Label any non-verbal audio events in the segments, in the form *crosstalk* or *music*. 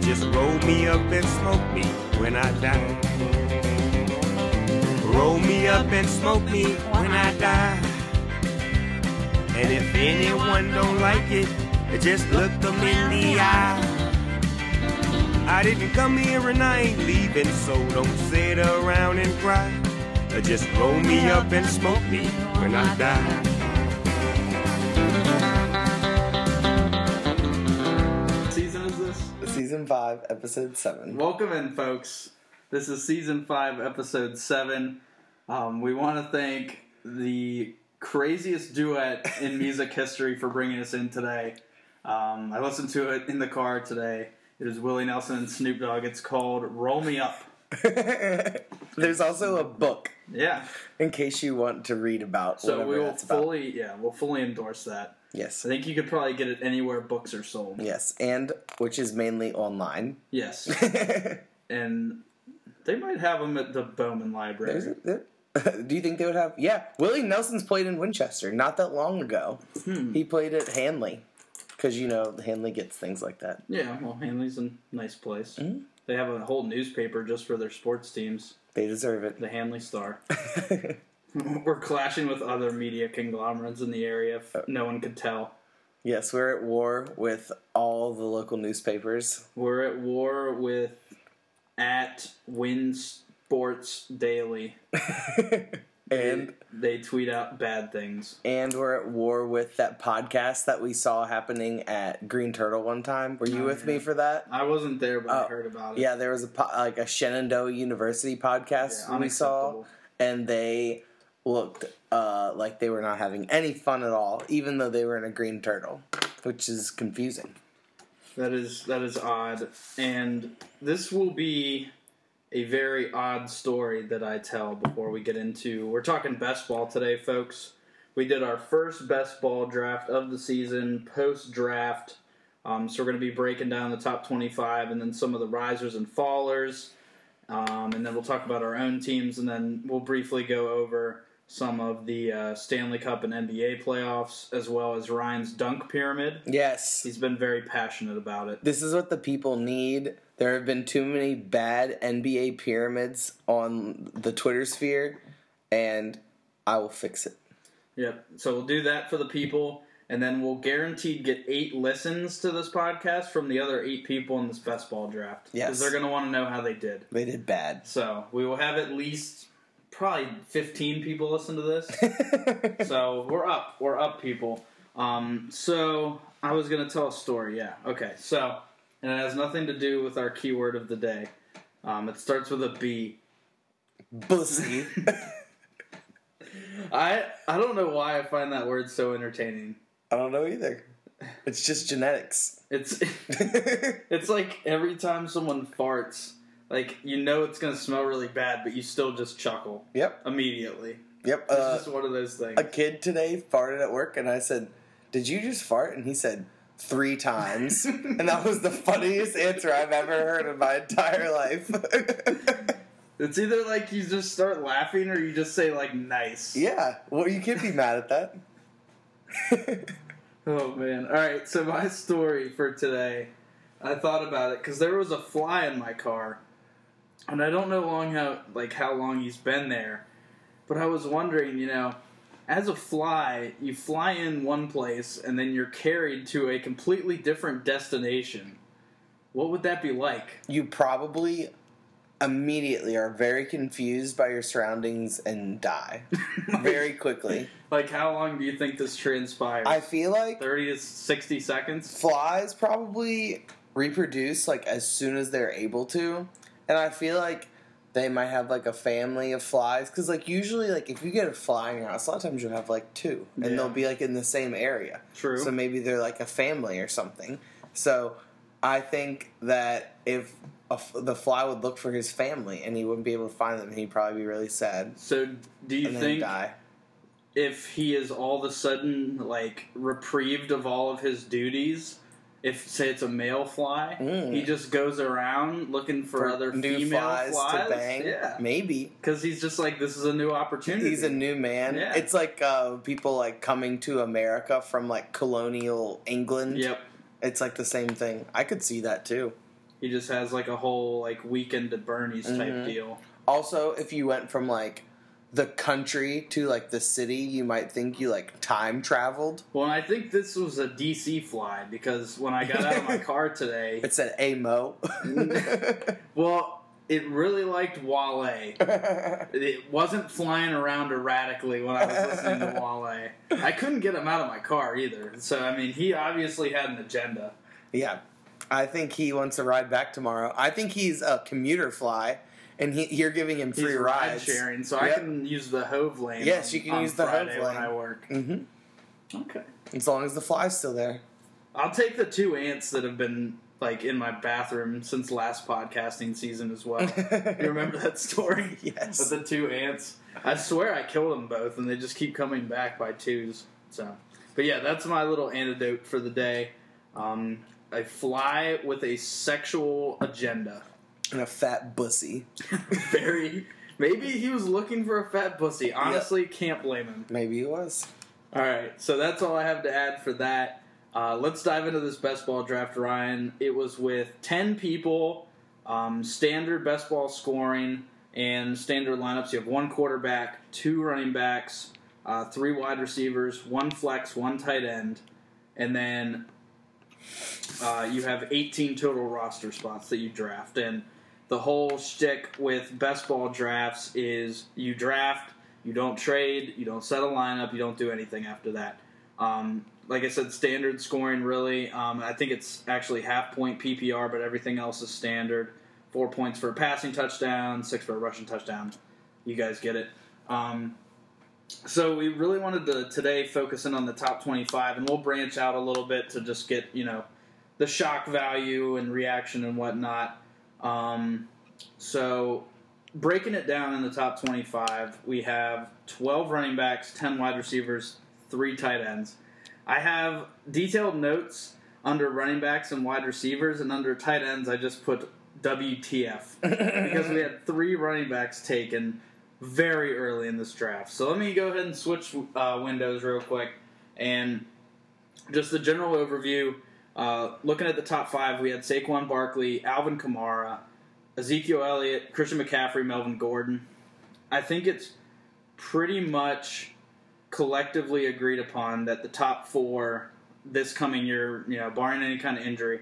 Just roll me up and smoke me when I die. Roll me up and smoke me when I die. And if anyone don't like it, just look them in the eye. I didn't come here and I ain't leaving, so don't sit around and cry. Just roll me up and smoke me when I die. Season 5, Episode 7. Welcome in, folks. This is season five, episode seven. Um, we want to thank the craziest duet in *laughs* music history for bringing us in today. Um, I listened to it in the car today. It is Willie Nelson and Snoop Dogg. It's called "Roll Me Up." *laughs* There's also a book Yeah. in case you want to read about So whatever we will that's about. fully, yeah, we'll fully endorse that. Yes. I think you could probably get it anywhere books are sold. Yes, and which is mainly online. Yes, *laughs* and they might have them at the Bowman Library. *laughs* Do you think they would have? Yeah, Willie Nelson's played in Winchester not that long ago. Hmm. He played at Handley because you know Handley gets things like that. Yeah, well, Handley's a nice place. Mm-hmm. They have a whole newspaper just for their sports teams, They deserve it. the Handley Star. *laughs* *laughs* We're clashing with other media conglomerates in the area. If uh, no one could tell. yes, we're at war with all the local newspapers. We're at war with at Win Sports Daily. *laughs* and they tweet out bad things. and we're at war with that podcast that we saw happening at Green Turtle one time. Were you Oh, with yeah. me for that? I wasn't there, but I Oh, heard about it. Yeah, there was a po- like a Shenandoah University podcast Yeah, we saw, and they looked uh, like they were not having any fun at all, even though they were in a green turtle, which is confusing. That is that is odd, and this will be a very odd story that I tell before we get into. We're talking best ball today, folks. We did our first best ball draft of the season, post draft. Um, so we're going to be breaking down the top twenty-five, and then some of the risers and fallers, um, and then we'll talk about our own teams, and then we'll briefly go over some of the uh, Stanley Cup and NBA playoffs, as well as Ryan's dunk pyramid. Yes, He's been very passionate about it. this is what the people need. There have been too many bad NBA pyramids on the Twitter sphere, and I will fix it. Yep. So we'll do that for the people, and then we'll guaranteed get eight listens to this podcast from the other eight people in this best ball draft. Yes. Because they're going to want to know how they did. They did bad. So we will have at least probably 15 people listen to this. *laughs* so we're up. We're up, people. Um, so I was going to tell a story. Yeah. Okay. So, and it has nothing to do with our keyword of the day. Um, it starts with a B. Pussy. *laughs* *laughs* I I don't know why I find that word so entertaining. I don't know either. It's just genetics. It's it's like every time someone farts, like you know it's gonna smell really bad, but you still just chuckle yep. immediately. Yep. It's Uh, just one of those things. a kid today farted at work, and I said, "Did you just fart?" And he said, three times, *laughs* and that was the funniest answer I've ever heard in my entire life. *laughs* It's either like you just start laughing or you just say like nice. yeah. Well, you can't be mad at that. *laughs* Oh man. All right. So my story for today, I thought about it because there was a fly in my car, and I don't know long how like how long he's been there, but I was wondering, you know, as a fly, you fly in one place and then you're carried to a completely different destination. What would that be like? you probably immediately are very confused by your surroundings and die *laughs* very quickly. Like, how long do you think this transpires? I feel like Thirty to sixty seconds. flies probably reproduce like as soon as they're able to and i feel like they might have like a family of flies because like usually like if you get a fly in your house a lot of times you'll have like two and Yeah. they'll be like in the same area True. so maybe they're like a family or something so i think that if a f the fly would look for his family and he wouldn't be able to find them he'd probably be really sad So, do you and think die if he is all of a sudden like reprieved of all of his duties, if say it's a male fly, Mm. he just goes around looking for, other new female flies, flies, to bang Yeah, maybe because he's just like this is a new opportunity. He's a new man. Yeah. It's like uh, people like coming to America from like colonial England. Yep. It's like the same thing. I could see that too. He just has like a whole like weekend at Bernie's type Mhm. deal. Also, if you went from like the country to like the city, you might think you like time traveled. Well, I think this was a DC fly because when I got out of my *laughs* car today, It said "Amo." *laughs* well, it really liked Wale. *laughs* It wasn't flying around erratically when I was listening to Wale. I couldn't get him out of my car either. So I mean, he obviously had an agenda. yeah, I think he wants to ride back tomorrow. I think he's a commuter fly, and he, you're giving him free He's ride rides. sharing, so I can use the HOV lane. Yes, on- you can use the HOV Friday when. I work. hmm Okay. As long as the fly's still there. I'll take the two ants that have been like in my bathroom since last podcasting season as well. *laughs* you remember that story? *laughs* Yes. With the two ants. I swear I killed them both, and they just keep coming back by twos. So, but yeah, that's my little antidote for the day. Um, I fly with a sexual agenda. And a fat bussy. *laughs* Very. Maybe he was looking for a fat pussy. Honestly, can't blame him. Maybe he was. All right, so that's all I have to add for that. Uh, let's dive into this best ball draft, Ryan. It was with 10 people, um, standard best ball scoring, and standard lineups. You have one quarterback, two running backs, uh, three wide receivers, one flex, one tight end, and then uh, you have 18 total roster spots that you draft. And the whole shtick with best ball drafts is you draft, you don't trade, you don't set a lineup, you don't do anything after that. Um, like I said, standard scoring really. Um, I think it's actually half point PPR, but everything else is standard. Four points for a passing touchdown, six for a rushing touchdown. You guys get it. Um, so we really wanted to today focus in on the top 25, and we'll branch out a little bit to just get you know the shock value and reaction and whatnot. Um, so breaking it down in the top 25, we have 12 running backs, 10 wide receivers, three tight ends. I have detailed notes under running backs and wide receivers, and under tight ends, I just put WTF *laughs* because we had three running backs taken very early in this draft. So let me go ahead and switch uh, windows real quick and just the general overview. Uh, looking at the top five, we had Saquon Barkley, Alvin Kamara, Ezekiel Elliott, Christian McCaffrey, Melvin Gordon. I think it's pretty much collectively agreed upon that the top four this coming year, you know, barring any kind of injury,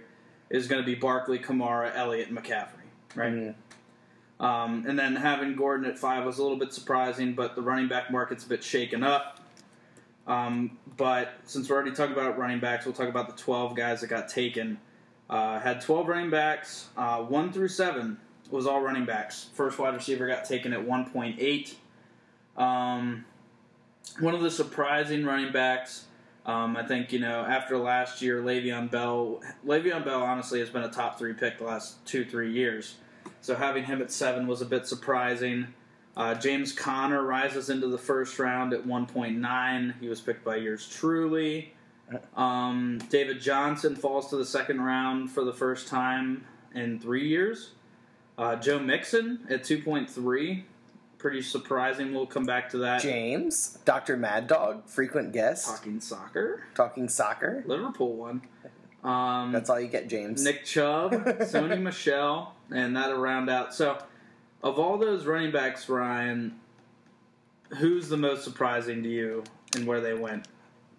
is going to be Barkley, Kamara, Elliott, and McCaffrey, right? Mhm. Um, and then having Gordon at five was a little bit surprising, but the running back market's a bit shaken up. Um, but since we're already talking about running backs, we'll talk about the 12 guys that got taken. Uh, had 12 running backs, uh, 1 through 7 was all running backs. First wide receiver got taken at 1.8. Um, one of the surprising running backs, um, I think, you know, after last year, Le'Veon Bell, Le'Veon Bell honestly has been a top three pick the last two, three years. So having him at seven was a bit surprising. Uh, James Conner rises into the first round at 1.9. He was picked by yours truly. Um, David Johnson falls to the second round for the first time in three years. Uh, Joe Mixon at 2.3. Pretty surprising. We'll come back to that. James, Dr. Mad Dog, frequent guest, Talking soccer. talking soccer. Liverpool one. *laughs* Um, That's all you get, James. Nick Chubb, *laughs* Sony Michel, and that'll round out. So, of all those running backs, Ryan, who's the most surprising to you and where they went?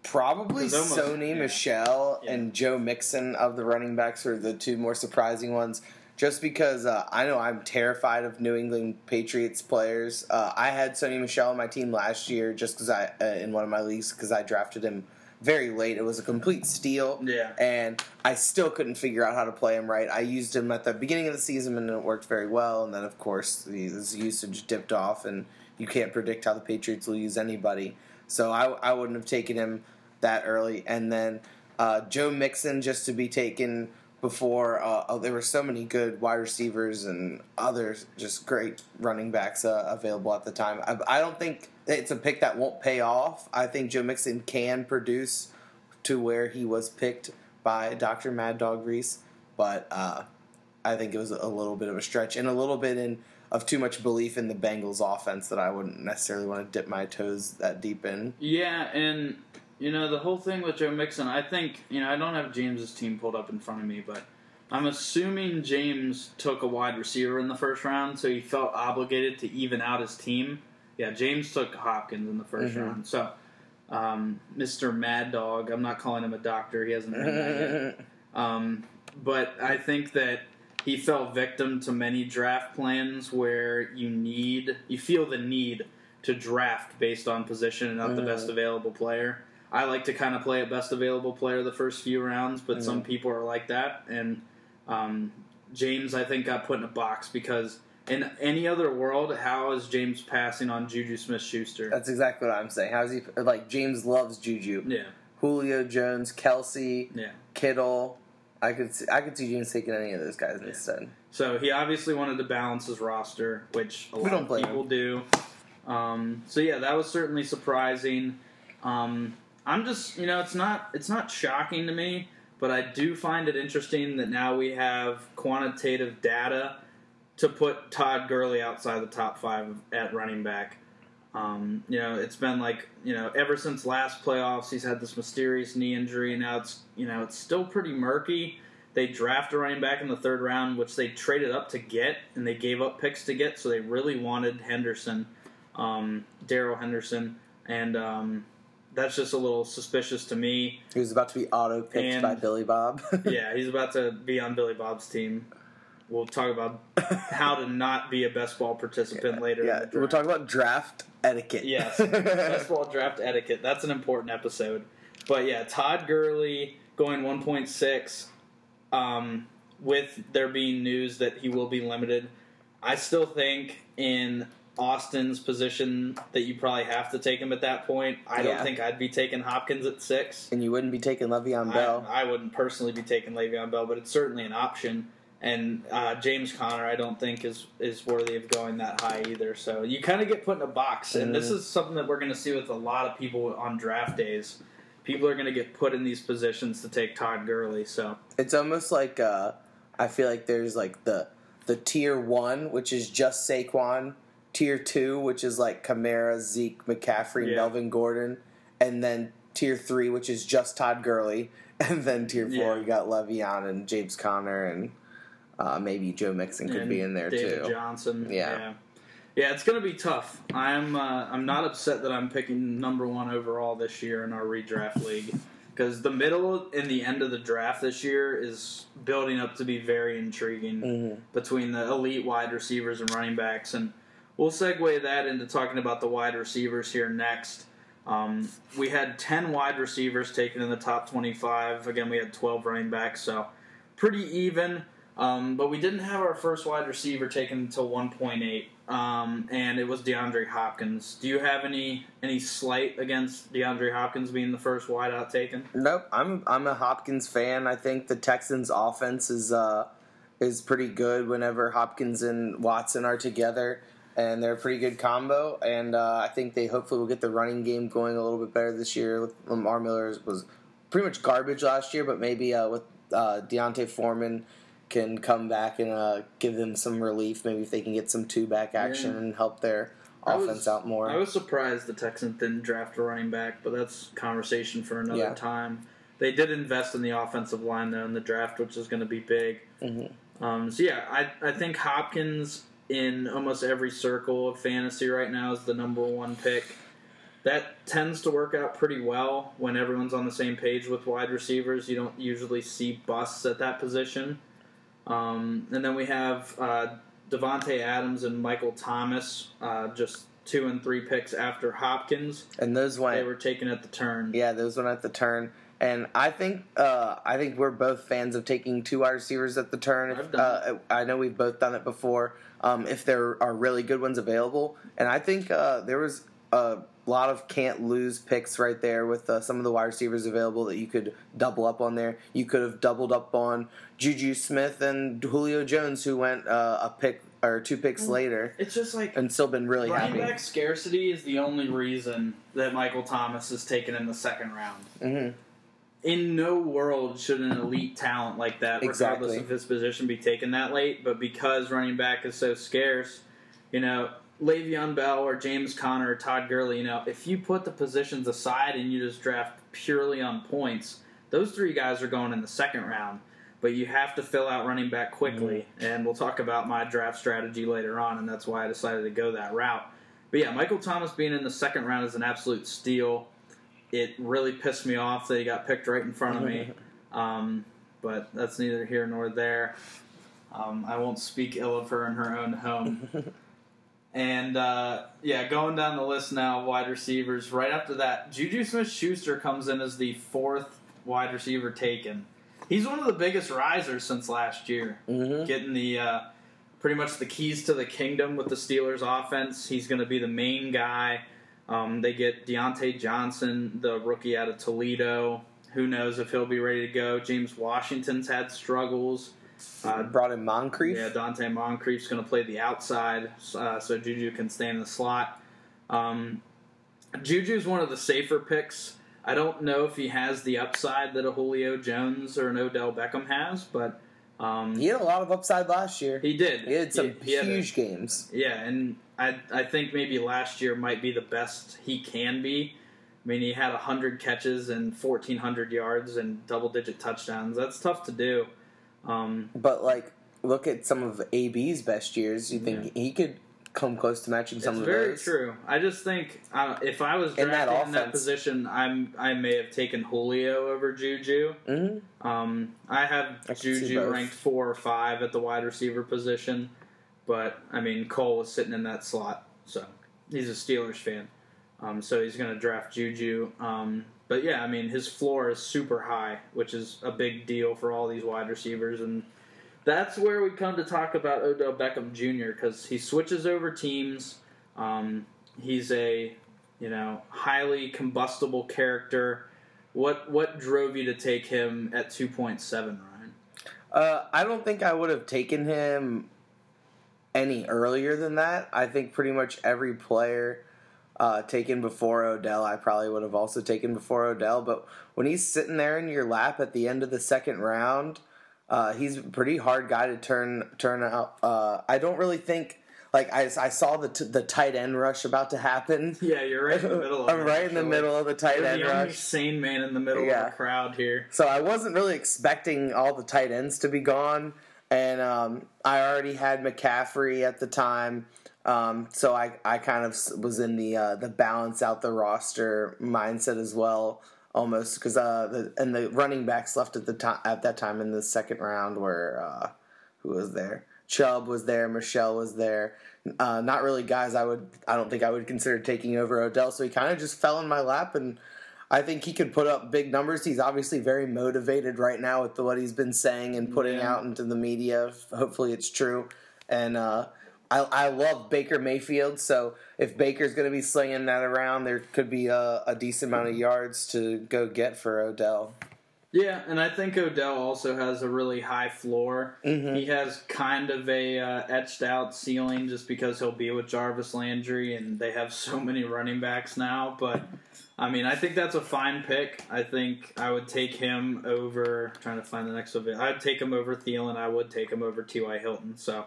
Probably almost- Sony yeah. Michel Yeah. and Joe Mixon of the running backs are the two more surprising ones. Just because uh, I know I'm terrified of New England Patriots players. Uh, I had Sony Michel on my team last year just because I uh, in one of my leagues because I drafted him very late. It was a complete steal. Yeah. And I still couldn't figure out how to play him right. I used him at the beginning of the season and it worked very well. And then, of course, the, his usage dipped off, and you can't predict how the Patriots will use anybody. So I, I wouldn't have taken him that early. And then uh, Joe Mixon just to be taken before. Uh, oh, there were so many good wide receivers and others, just great running backs uh, available at the time. I, I don't think it's a pick that won't pay off. I think Joe Mixon can produce to where he was picked by Dr. Mad Dog Reese, but uh, I think it was a little bit of a stretch and a little bit in of too much belief in the Bengals offense that I wouldn't necessarily want to dip my toes that deep in. Yeah, and you know the whole thing with Joe Mixon. I think you know I don't have James's team pulled up in front of me, but I'm assuming James took a wide receiver in the first round, so he felt obligated to even out his team. Yeah, James took Hopkins in the 1st Mhm. round. So, um, Mr. Mad Dog, I'm not calling him a doctor. He hasn't done that yet. *laughs* Um, but I think that he fell victim to many draft plans where you need, you feel the need to draft based on position and not the Mhm. best available player. I like to kind of play at best available player the first few rounds, but some Mhm. people are like that. And um, James, I think, got put in a box because in any other world, how is James passing on Juju Smith Schuster? That's exactly what I'm saying. How's he like? James loves Juju, Yeah, Julio Jones, Kelce, yeah. Kittle. I could see, I could see James taking any of those guys Yeah. instead. So he obviously wanted to balance his roster, which a We lot of people do. Um, so yeah, that was certainly surprising. Um, I'm just, you know, it's not it's not shocking to me, but I do find it interesting that now we have quantitative data to put Todd Gurley outside the top five at running back. Um, you know, it's been like you know ever since last playoffs, he's had this mysterious knee injury. Now it's you know it's still pretty murky. They draft a running back in the third round, which they traded up to get, and they gave up picks to get. So they really wanted Henderson, um, Darrell Henderson, and um, that's just a little suspicious to me. He was about to be auto picked by Billy Bob. *laughs* Yeah, he's about to be on Billy Bob's team. We'll talk about *laughs* how to not be a best ball participant later. yeah, we'll talk about draft etiquette. Yes, *laughs* best ball draft etiquette. That's an important episode. But yeah, Todd Gurley going 1.6, um, with there being news that he will be limited. I still think in Austin's position that you probably have to take him at that point. I don't think I'd be taking Hopkins at six. and you wouldn't be taking Le'Veon Bell. I, I wouldn't personally be taking Le'Veon Bell, but it's certainly an option. And uh, James Conner, I don't think is is worthy of going that high either. So you kind of get put in a box, and this is something that we're going to see with a lot of people on draft days. People are going to get put in these positions to take Todd Gurley. So it's almost like uh, I feel like there's like the the tier one, which is just Saquon, tier two, which is like Kamara, Zeke, McCaffrey, Yeah. Melvin Gordon, and then tier three, which is just Todd Gurley, *laughs* and then tier four, Yeah. you got Le'Veon and James Conner, and uh, maybe Joe Mixon could and be in there David too. Johnson, Yeah. yeah. Yeah, it's going to be tough. I'm uh, I'm not upset that I'm picking number one overall this year in our redraft league because the middle and the end of the draft this year is building up to be very intriguing Mhm. between the elite wide receivers and running backs, and we'll segue that into talking about the wide receivers here next. Um, we had 10 wide receivers taken in the top 25. Again, we had 12 running backs, so pretty even. Um, but we didn't have our first wide receiver taken until 1.8, um, and it was DeAndre Hopkins. Do you have any any slight against DeAndre Hopkins being the first wideout taken? Nope, I'm I'm a Hopkins fan. I think the Texans' offense is uh, is pretty good whenever Hopkins and Watson are together, and they're a pretty good combo. And uh, I think they hopefully will get the running game going a little bit better this year. Lamar Miller was pretty much garbage last year, but maybe uh, with uh, D'Onta Foreman can come back and uh, give them some relief. Maybe if they can get some two back action Yeah. and help their I was- offense out more. I was surprised the Texans didn't draft a running back, but that's conversation for another Yeah. time. They did invest in the offensive line though in the draft, which is going to be big. Mhm. Um, so yeah, I I think Hopkins in almost every circle of fantasy right now is the number one pick. That tends to work out pretty well when everyone's on the same page with wide receivers. You don't usually see busts at that position. Um, and then we have uh, Davante Adams and Michael Thomas, uh, just two and three picks after Hopkins. and those went They were taken at the turn. Yeah, those went at the turn, and I think uh, I think we're both fans of taking two wide receivers at the turn. I've done uh, I know we've both done it before. Um, if there are really good ones available, and I think uh, there was a lot of can't lose picks right there with uh, some of the wide receivers available that you could double up on there. You could have doubled up on Juju Smith and Julio Jones, who went uh, a pick or two picks later, It's just like and still been really running happy. back scarcity is the only reason that Michael Thomas is taken in the second round. hmm In no world should an elite talent like that, regardless Exactly. of his position, be taken that late. But because running back is so scarce, you know, Le'Veon Bell or James Conner or Todd Gurley, you know, if you put the positions aside and you just draft purely on points, those three guys are going in the second round. But you have to fill out running back quickly. And we'll talk about my draft strategy later on, and that's why I decided to go that route. But yeah, Michael Thomas being in the second round is an absolute steal. It really pissed me off that he got picked right in front of me. *laughs* Um, but that's neither here nor there. Um, I won't speak ill of her in her own home. *laughs* and uh, yeah, going down the list now, wide receivers. Right after that, Juju Smith Schuster comes in as the fourth wide receiver taken. He's one of the biggest risers since last year, Mhm. getting the uh, pretty much the keys to the kingdom with the Steelers offense. He's going to be the main guy. Um, they get Diontae Johnson, the rookie out of Toledo. Who knows if he'll be ready to go? James Washington's had struggles. Uh, Brought in Moncrief. yeah, Donte Moncrief's going to play the outside, uh, so Juju can stay in the slot. Um, Juju's one of the safer picks. I don't know if he has the upside that a Julio Jones or an Odell Beckham has, but um, He had a lot of upside last year. he did. He had some He- he had a- huge games. yeah, and I I think maybe last year might be the best he can be. I mean, he had hundred catches and fourteen hundred yards and double digit touchdowns. That's tough to do. Um, But like, look at some of AB's best years. You think he could come close to matching some it's of very those? Very true. I just think uh, if I was In drafting that in that position, I'm I may have taken Julio over Juju. hmm Um, I have I Juju ranked four or five at the wide receiver position, but I mean Cole was sitting in that slot, so he's a Steelers fan, um, so he's going to draft Juju. Um, but yeah, I mean his floor is super high, which is a big deal for all these wide receivers, and that's where we come to talk about Odell Beckham Jr. because he switches over teams. Um, he's a you know highly combustible character. What what drove you to take him at two point seven, Ryan? Uh, I don't think I would have taken him any earlier than that. I think pretty much every player uh, taken before Odell, I probably would have also taken before Odell. But when he's sitting there in your lap at the end of the second round, uh, he's a pretty hard guy to turn turn out. Uh, I don't really think. Like I, I saw the t- the tight end rush about to happen. *laughs* Yeah, you're right in the middle. of *laughs* I'm right in the middle of the tight You're end the only rush. sane man in the middle Yeah. of the crowd here. So I wasn't really expecting all the tight ends to be gone, and um, I already had McCaffrey at the time. Um, so I, I kind of was in the uh, the balance out the roster mindset as well, almost because uh, the, and the running backs left at the time at that time in the second round were uh, who was there? Chubb was there, Michel was there. Uh, not really guys I would I don't think I would consider taking over Odell. So he kind of just fell in my lap and. I think he could put up big numbers. He's obviously very motivated right now with the, what he's been saying and putting Yeah. out into the media. Hopefully, it's true. And uh, I, I love Baker Mayfield. So if Baker's going to be slinging that around, there could be a, a decent amount of yards to go get for Odell. Yeah, and I think Odell also has a really high floor. Mhm. He has kind of a uh, etched out ceiling just because he'll be with Jarvis Landry, and they have so many running backs now. But I mean, I think that's a fine pick. I think I would take him over. Trying to find the next of it. I'd take him over Thielen. I would take him over T.Y. Hilton. So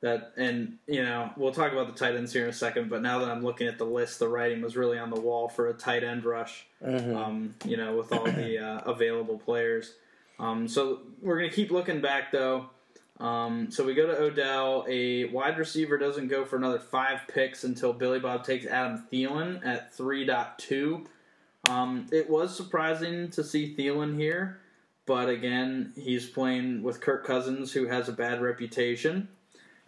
that, and you know, we'll talk about the tight ends here in a second. But now that I'm looking at the list, the writing was really on the wall for a tight end rush Mhm. um, you know, with all the uh, available players. Um, so we're going to keep looking back, though. Um, so we go to Odell. A wide receiver doesn't go for another five picks until Billy Bob takes Adam Thielen at 3.2. Um, it was surprising to see Thielen here, but again, he's playing with Kirk Cousins, who has a bad reputation.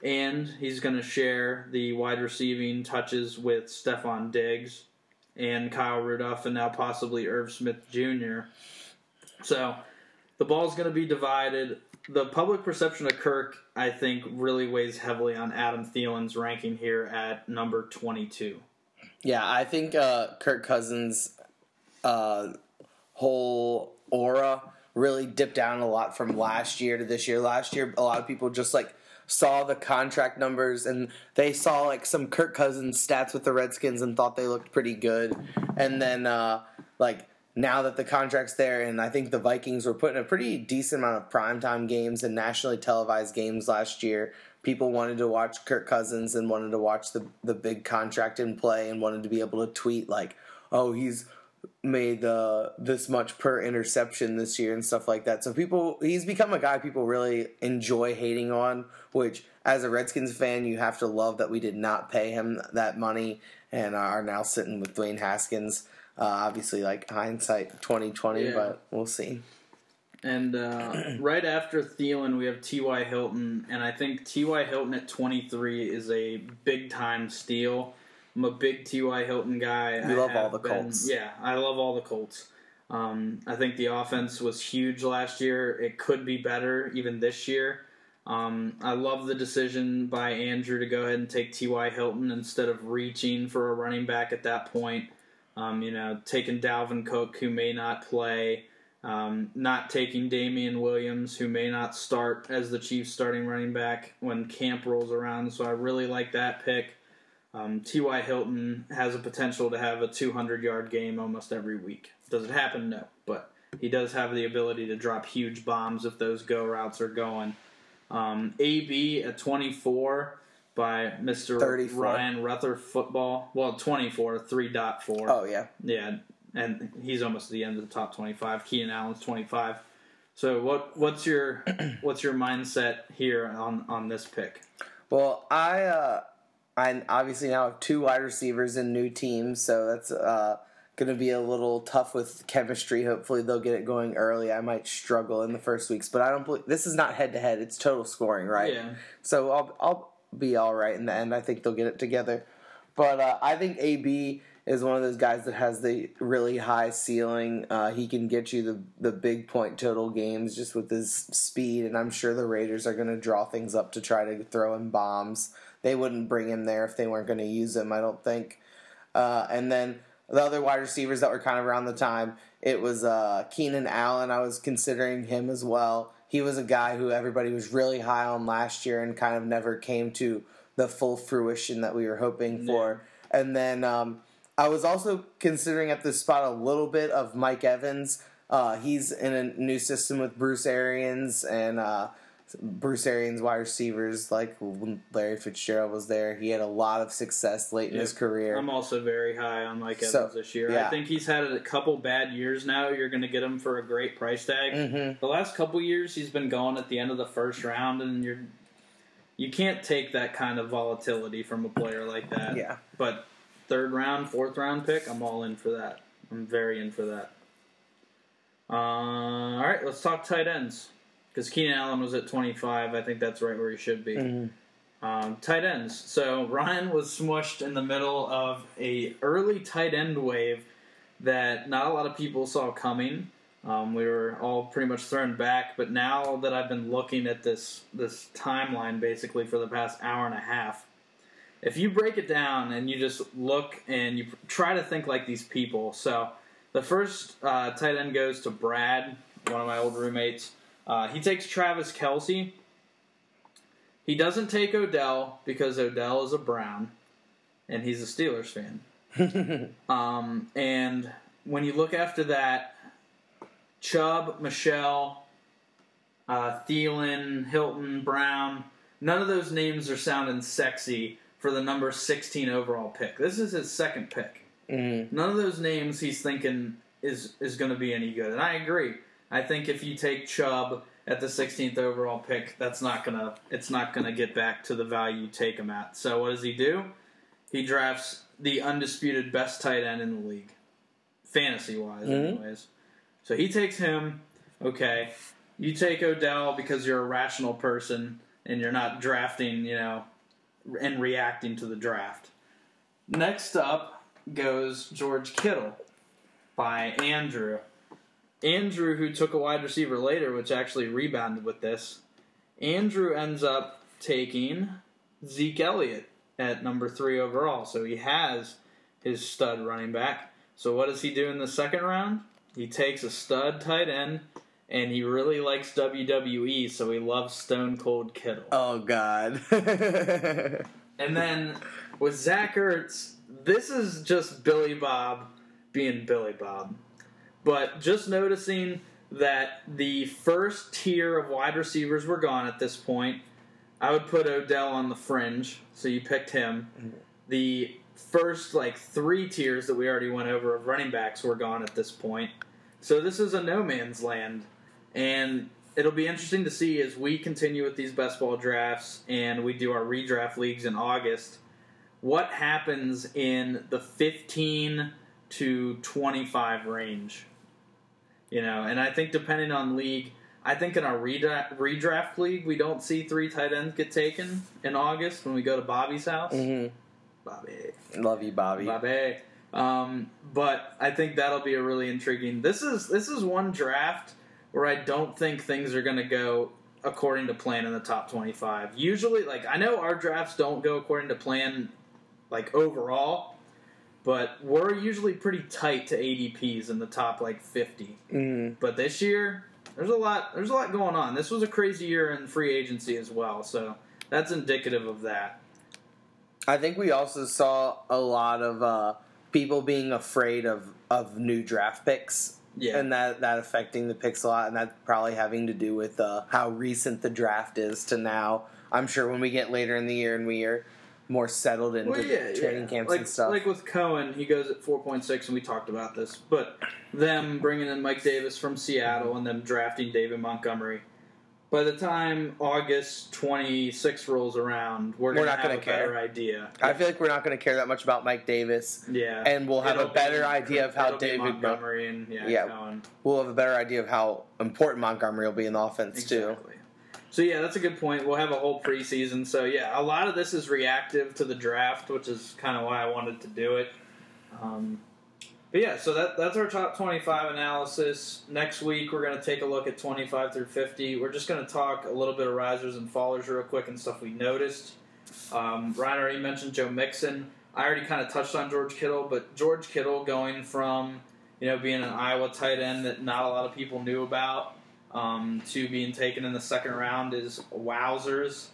And he's going to share the wide receiving touches with Stefon Diggs and Kyle Rudolph, and now possibly Irv Smith Jr. So the ball's going to be divided. The public perception of Kirk, I think, really weighs heavily on Adam Thielen's ranking here at number 22. Yeah, I think uh, Kirk Cousins' uh, whole aura really dipped down a lot from last year to this year. Last year, a lot of people just like saw the contract numbers and they saw like some Kirk Cousins stats with the Redskins and thought they looked pretty good. And then uh, like now that the contract's there, and I think the Vikings were putting a pretty decent amount of primetime games and nationally televised games last year. People wanted to watch Kirk Cousins and wanted to watch the the big contract in play and wanted to be able to tweet like, "Oh, he's made the this much per interception this year and stuff like that. So people, he's become a guy people really enjoy hating on. Which, as a Redskins fan, you have to love that we did not pay him that money and are now sitting with Dwayne Haskins. Uh, obviously, like hindsight twenty twenty, Yeah. but we'll see. And uh, *clears throat* right after Thielen, we have T.Y. Hilton, and I think T.Y. Hilton at 23 is a big time steal. I'm a big T.Y. Hilton guy. You I love all the been- Colts. Yeah, I love all the Colts. Um, I think the offense was huge last year. It could be better even this year. Um, I love the decision by Andrew to go ahead and take T.Y. Hilton instead of reaching for a running back at that point. Um, you know, taking Dalvin Cook, who may not play, um, not taking Damien Williams, who may not start as the Chiefs starting running back when camp rolls around. So I really like that pick. Um, T.Y. Hilton has a potential to have a 200 yard game almost every week. Does it happen? No. But he does have the ability to drop huge bombs if those go routes are going. Um, AB at 24 by Mr. 34. Ryan Ruther Football. Well, 24, 3.4. Oh yeah, Yeah, and he's almost at the end of the top twenty-five. Keenan Allen's twenty-five. So what what's your *clears throat* what's your mindset here on on this pick? Well, I uh, I obviously now have two wide receivers in new teams, so that's uh, going to be a little tough with chemistry. Hopefully, they'll get it going early. I might struggle in the first weeks, but I don't believe this is not head to head. It's total scoring, right? Yeah. So I'll I'll be all right in the end. I think they'll get it together. But uh, I think AB is one of those guys that has the really high ceiling. Uh, he can get you the the big point total games just with his speed, and I'm sure the Raiders are going to draw things up to try to throw in bombs. They wouldn't bring him there if they weren't going to use him. I don't think. Uh, and then the other wide receivers that were kind of around the time, it was uh, Keenan Allen. I was considering him as well. He was a guy who everybody was really high on last year and kind of never came to the full fruition that we were hoping for. And then um, I was also considering at this spot a little bit of Mike Evans. Uh, he's in a new system with Bruce Arians and uh, Bruce Arians wide receivers. Like when Larry Fitzgerald was there, he had a lot of success late in his career. I'm also very high on Mike Evans So, this year. I think he's had a couple bad years now. You're going to get him for a great price tag. Mhm. The last couple years, he's been going at the end of the first round, and you're you can't take that kind of volatility from a player like that. Yeah. But third round, fourth round pick, I'm all in for that. I'm very in for that. Uh, all right, let's talk tight ends because Keenan Allen was at 25. I think that's right where he should be. Um, tight ends. So Ryan was smushed in the middle of a early tight end wave that not a lot of people saw coming. Um, we were all pretty much thrown back, but now that I've been looking at this this timeline basically for the past hour and a half, if you break it down and you just look and you try to think like these people, so the first uh, tight end goes to Brad, one of my old roommates. Uh, he takes Travis Kelce. He doesn't take Odell because Odell is a Brown, and he's a Steelers fan. *laughs* um, and when you look after that, Chubb, Michel, uh, Thielen, Hilton, Brown, none of those names are sounding sexy for the number 16 overall pick. This is his second pick. Mhm. None of those names he's thinking is is going to be any good. And I agree. I think if you take Chubb at the 16th overall pick, that's not gonna it's not gonna get back to the value you take him at. So what does he do? He drafts the undisputed best tight end in the league, fantasy wise, Mhm. anyways. So he takes him. Okay, you take Odell because you're a rational person and you're not drafting, you know, and reacting to the draft. Next up goes George Kittle by Andrew. Andrew, who took a wide receiver later, which actually rebounded with this. Andrew ends up taking Zeke Elliott at number three overall. So he has his stud running back. So what does he do in the second round? He takes a stud tight end, and he really likes WWE, so he loves Stone Cold Kittle. Oh God. *laughs* And then with Zach Ertz, this is just Billy Bob being Billy Bob. But just noticing that the first tier of wide receivers were gone at this point, I would put Odell on the fringe, so you picked him. Mm-hmm. The first like three tiers that we already went over of running backs were gone at this point. So this is a no man's land, and it'll be interesting to see as we continue with these best ball drafts and we do our redraft leagues in August. What happens in the 15 to 25 range? You know, and I think depending on league, I think in our redraft, redraft league, we don't see three tight ends get taken in August when we go to Bobby's house. hmm Bobby. Love you, Bobby. Bobby. Um, but I think that'll be a really intriguing. This is this is one draft where I don't think things are going to go according to plan in the top 25. Usually, like I know our drafts don't go according to plan, like overall, but we're usually pretty tight to ADPs in the top like 50. hmm But this year, there's a lot. There's a lot going on. This was a crazy year in free agency as well, so that's indicative of that. I think we also saw a lot of uh, people being afraid of, of new draft picks. Yeah. And that, that affecting the picks a lot, and that probably having to do with uh, how recent the draft is to now. I'm sure when we get later in the year and we are more settled into Well, yeah, training yeah. camps like, and stuff. Like with Cohen, he goes at 4.6, and we talked about this. But them bringing in Mike Davis from Seattle and them drafting David Montgomery. By the time August 26 rolls around, we're, We're gonna not have gonna a better idea. I feel like we're not going to care that much about Mike Davis. yeah, and we'll have a It'll better be- idea of how David Montgomery and yeah, Yeah. Cohen. We'll have a better idea of how important Montgomery will be in the offense too. So yeah, that's a good point. We'll have a whole preseason. So yeah, a lot of this is reactive to the draft, which is kind of why I wanted to do it. Um, but yeah, so that that's our top twenty-five analysis. Next week we're going to take a look at twenty-five through fifty. We're just going to talk a little bit of risers and fallers real quick and stuff we noticed. Um, Ryan already mentioned Joe Mixon. I already kind of touched on George Kittle, but George Kittle going from you know being an Iowa tight end that not a lot of people knew about um, to being taken in the second round is wowzers.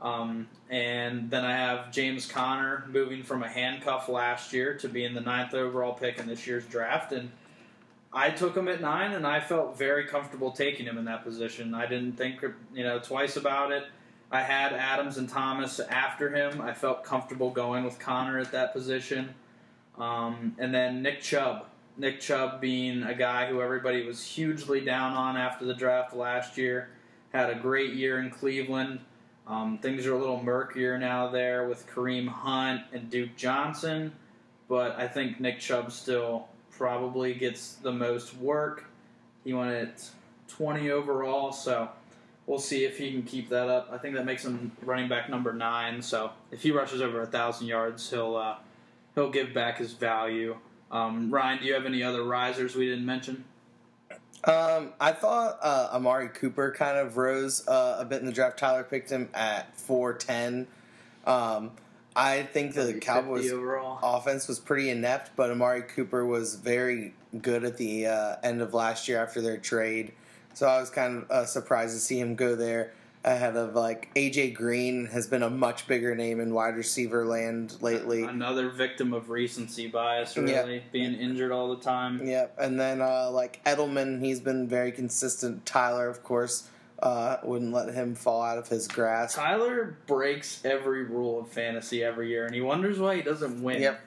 Um, and then I have James Conner moving from a handcuff last year to being the ninth overall pick in this year's draft. And I took him at nine, and I felt very comfortable taking him in that position. I didn't think you know twice about it. I had Adams and Thomas after him. I felt comfortable going with Conner at that position. Um, and then Nick Chubb. Nick Chubb being a guy who everybody was hugely down on after the draft last year. Had a great year in Cleveland. Um, things are a little murkier now there with Kareem Hunt and Duke Johnson. But I think Nick Chubb still probably gets the most work. He went at 20 overall, so we'll see if he can keep that up. I think that makes him running back number nine. So if he rushes over a thousand yards, he'll uh, he'll give back his value. Um, Ryan, do you have any other risers we didn't mention? Um, I thought uh, Amari Cooper kind of rose uh, a bit in the draft. Tyler picked him at four ten. Um, I think the Cowboys overall. offense was pretty inept, but Amari Cooper was very good at the uh, end of last year after their trade. So I was kind of uh, surprised to see him go there ahead of like AJ Green has been a much bigger name in wide receiver land lately. Another victim of recency bias, really being injured all the time. Yep, and then uh, like Edelman, he's been very consistent. Tyler, of course, uh, wouldn't let him fall out of his grasp. Tyler breaks every rule of fantasy every year, and he wonders why he doesn't win. Yep,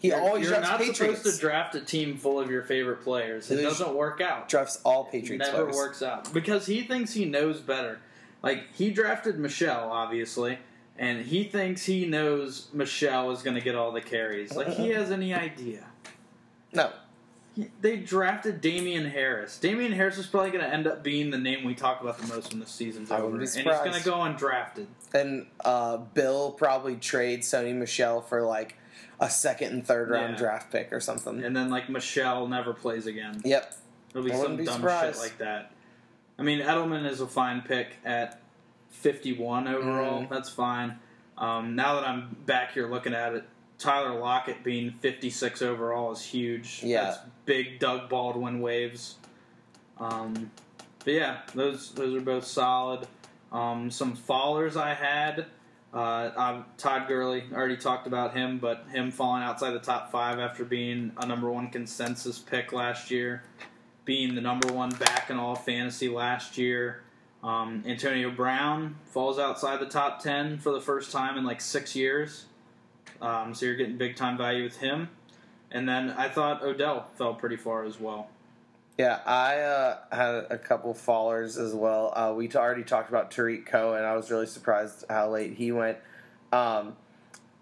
he You're, always you're not Patriots. supposed to draft a team full of your favorite players. It doesn't work out. drafts all It Patriots never players. works out because he thinks he knows better. Like he drafted Michel, obviously, and he thinks he knows Michel is going to get all the carries. Like he has any idea? No, He- They drafted Damien Harris. Damien Harris is probably going to end up being the name we talk about the most when the season's I over, and he's going to go undrafted. and uh, Bill probably trades Sony Michel for like a second and third round Yeah. draft pick or something. And then like Michel never plays again. Yep, It'll be I some be dumb surprised. shit like that. I mean, Edelman is a fine pick at 51 overall. Mhm. That's fine. Um, now that I'm back here looking at it, Tyler Lockett being 56 overall is huge. Yeah. That's big Doug Baldwin waves. Um, but yeah, those those are both solid. Um, some fallers I had. Uh, um, Todd Gurley already talked about him, but him falling outside the top five after being a number one consensus pick last year, being the number one back in all fantasy last year. Um, Antonio Brown falls outside the top ten for the first time in like six years. Um, so you're getting big time value with him. And then I thought Odell fell pretty far as well. Yeah, I uh, had a couple fallers as well. Uh, we t- already talked about Tarik Cohen. I was really surprised how late he went. Um,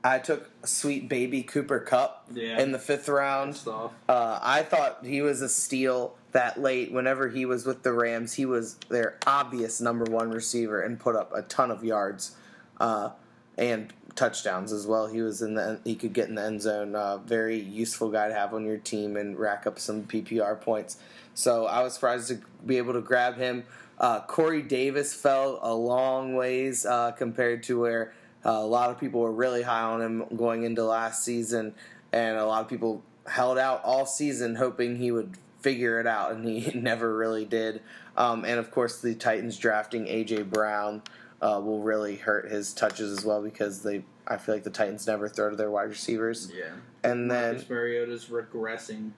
I took sweet baby Cooper Kupp Yeah. in the fifth round. Uh, I thought he was a steal that late. Whenever he was with the Rams, he was their obvious number one receiver and put up a ton of yards uh, and touchdowns as well. He was in the he could get in the end zone. Uh, very useful guy to have on your team and rack up some PPR points. So I was surprised to be able to grab him. Uh, Corey Davis fell a long ways uh, compared to where uh, a lot of people were really high on him going into last season, and a lot of people held out all season hoping he would figure it out, and he *laughs* never really did. Um, and of course, the Titans drafting AJ Brown uh, will really hurt his touches as well because they. I feel like the Titans never throw to their wide receivers, Yeah. and then Marcus Mariota's regressing.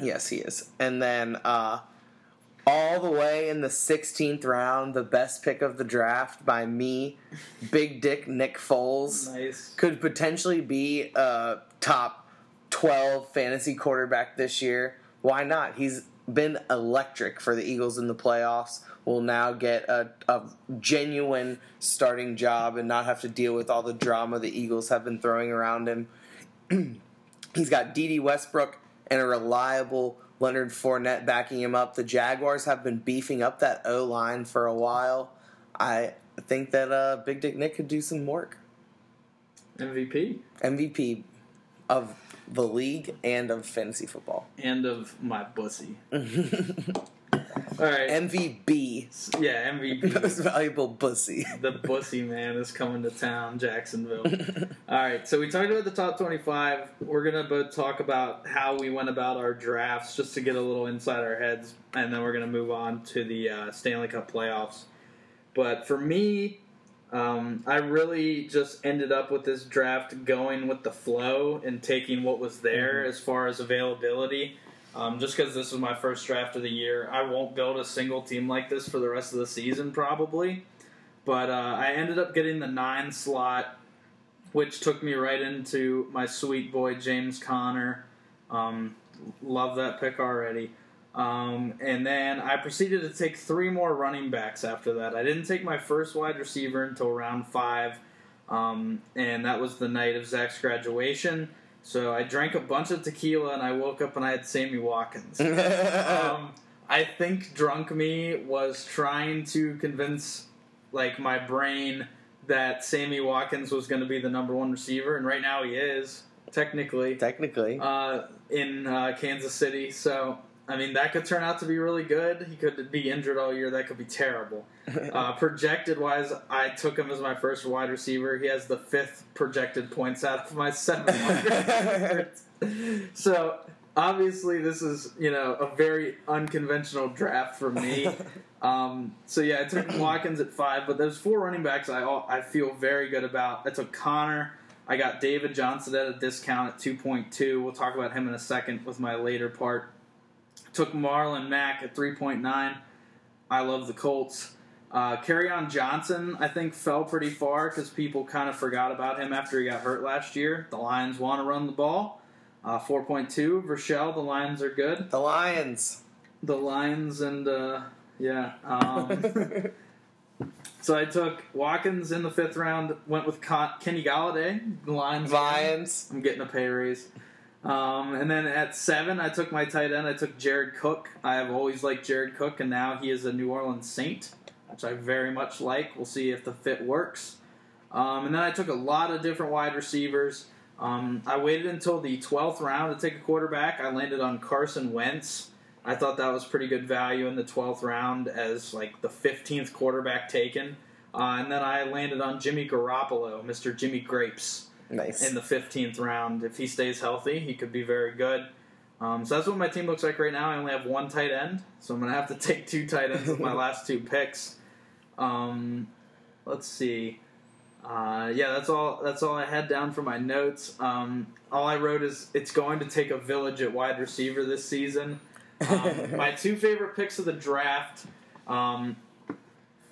Yes, he is. And then uh, all the way in the 16th round, the best pick of the draft by me, *laughs* Big Dick Nick Foles, Nice. could potentially be a top 12 fantasy quarterback this year. Why not? He's been electric for the Eagles in the playoffs. Will now get a, a genuine starting job and not have to deal with all the drama the Eagles have been throwing around him. *clears throat* He's got Dede Westbrook and a reliable Leonard Fournette backing him up. The Jaguars have been beefing up that O line for a while. I think that uh, Big Dick Nick could do some work. MVP. MVP of the league and of fantasy football. And of my bussy. *laughs* All right. MVB, yeah, MVP. *laughs* most valuable pussy. the bussy man is coming to town, Jacksonville. *laughs* All right, so we talked about the top 25. We're to both talk about how we went about our drafts just to get a little inside our heads, and then we're to move on to the uh, Stanley Cup playoffs. But for me, um, I really just ended up with this draft going with the flow and taking what was there as far as availability. Um, just because this was my first draft of the year, I won't build a single team like this for the rest of the season, probably. But uh, I ended up getting the nine slot, which took me right into my sweet boy James Conner. Um, love that pick already. Um, and then I proceeded to take three more running backs after that. I didn't take my first wide receiver until round five, um, and that was the night of Zach's graduation. So I drank a bunch of tequila and I woke up and I had Sammy Watkins. *laughs* um, I think drunk me was trying to convince like my brain that Sammy Watkins was going to be the number one receiver, and right now he is technically Technically. uh, in uh, Kansas City. So I mean that could turn out to be really good. He could be injured all year. That could be terrible. *laughs* Uh, projected wise, I took him as my first wide receiver. He has the fifth projected points out of my seven wide *laughs* receivers. So obviously, this is you know a very unconventional draft for me. *laughs* Um, so yeah, I took Watkins at five, but there's four running backs I I feel very good about. I took Conner. I got David Johnson at a discount at 2.2. We'll talk about him in a second with my later part. Took Marlon Mack at 3.9. I love the Colts. Uh, on Johnson, I think, fell pretty far because people kind of forgot about him after he got hurt last year. The Lions want to run the ball. Uh, 4.2. Rochelle, the Lions are good. the Lions. The Lions and, uh, yeah. Um, *laughs* so I took Watkins in the fifth round, went with Kenny Golladay, the Lions. Lions. I'm getting a pay raise. Um, and then at seven, I took my tight end. I took Jared Cook. I have always liked Jared Cook, and now he is a New Orleans Saint, which I very much like. We'll see if the fit works. Um, and then I took a lot of different wide receivers. Um, I waited until the 12th round to take a quarterback. I landed on Carson Wentz. I thought that was pretty good value in the 12th round as like the 15th quarterback taken. Uh, and then I landed on Jimmy Garoppolo, Mr. Jimmy Grapes Nice. in the 15th round. If he stays healthy, he could be very good. Um, so that's what my team looks like right now. I only have one tight end, so I'm going to have to *laughs* take two tight ends with my *laughs* last two picks. Um, let's see. Uh, yeah, that's all. That's all I had down for my notes. Um, all I wrote is it's going to take a village at wide receiver this season. Um, *laughs* my two favorite picks of the draft: um,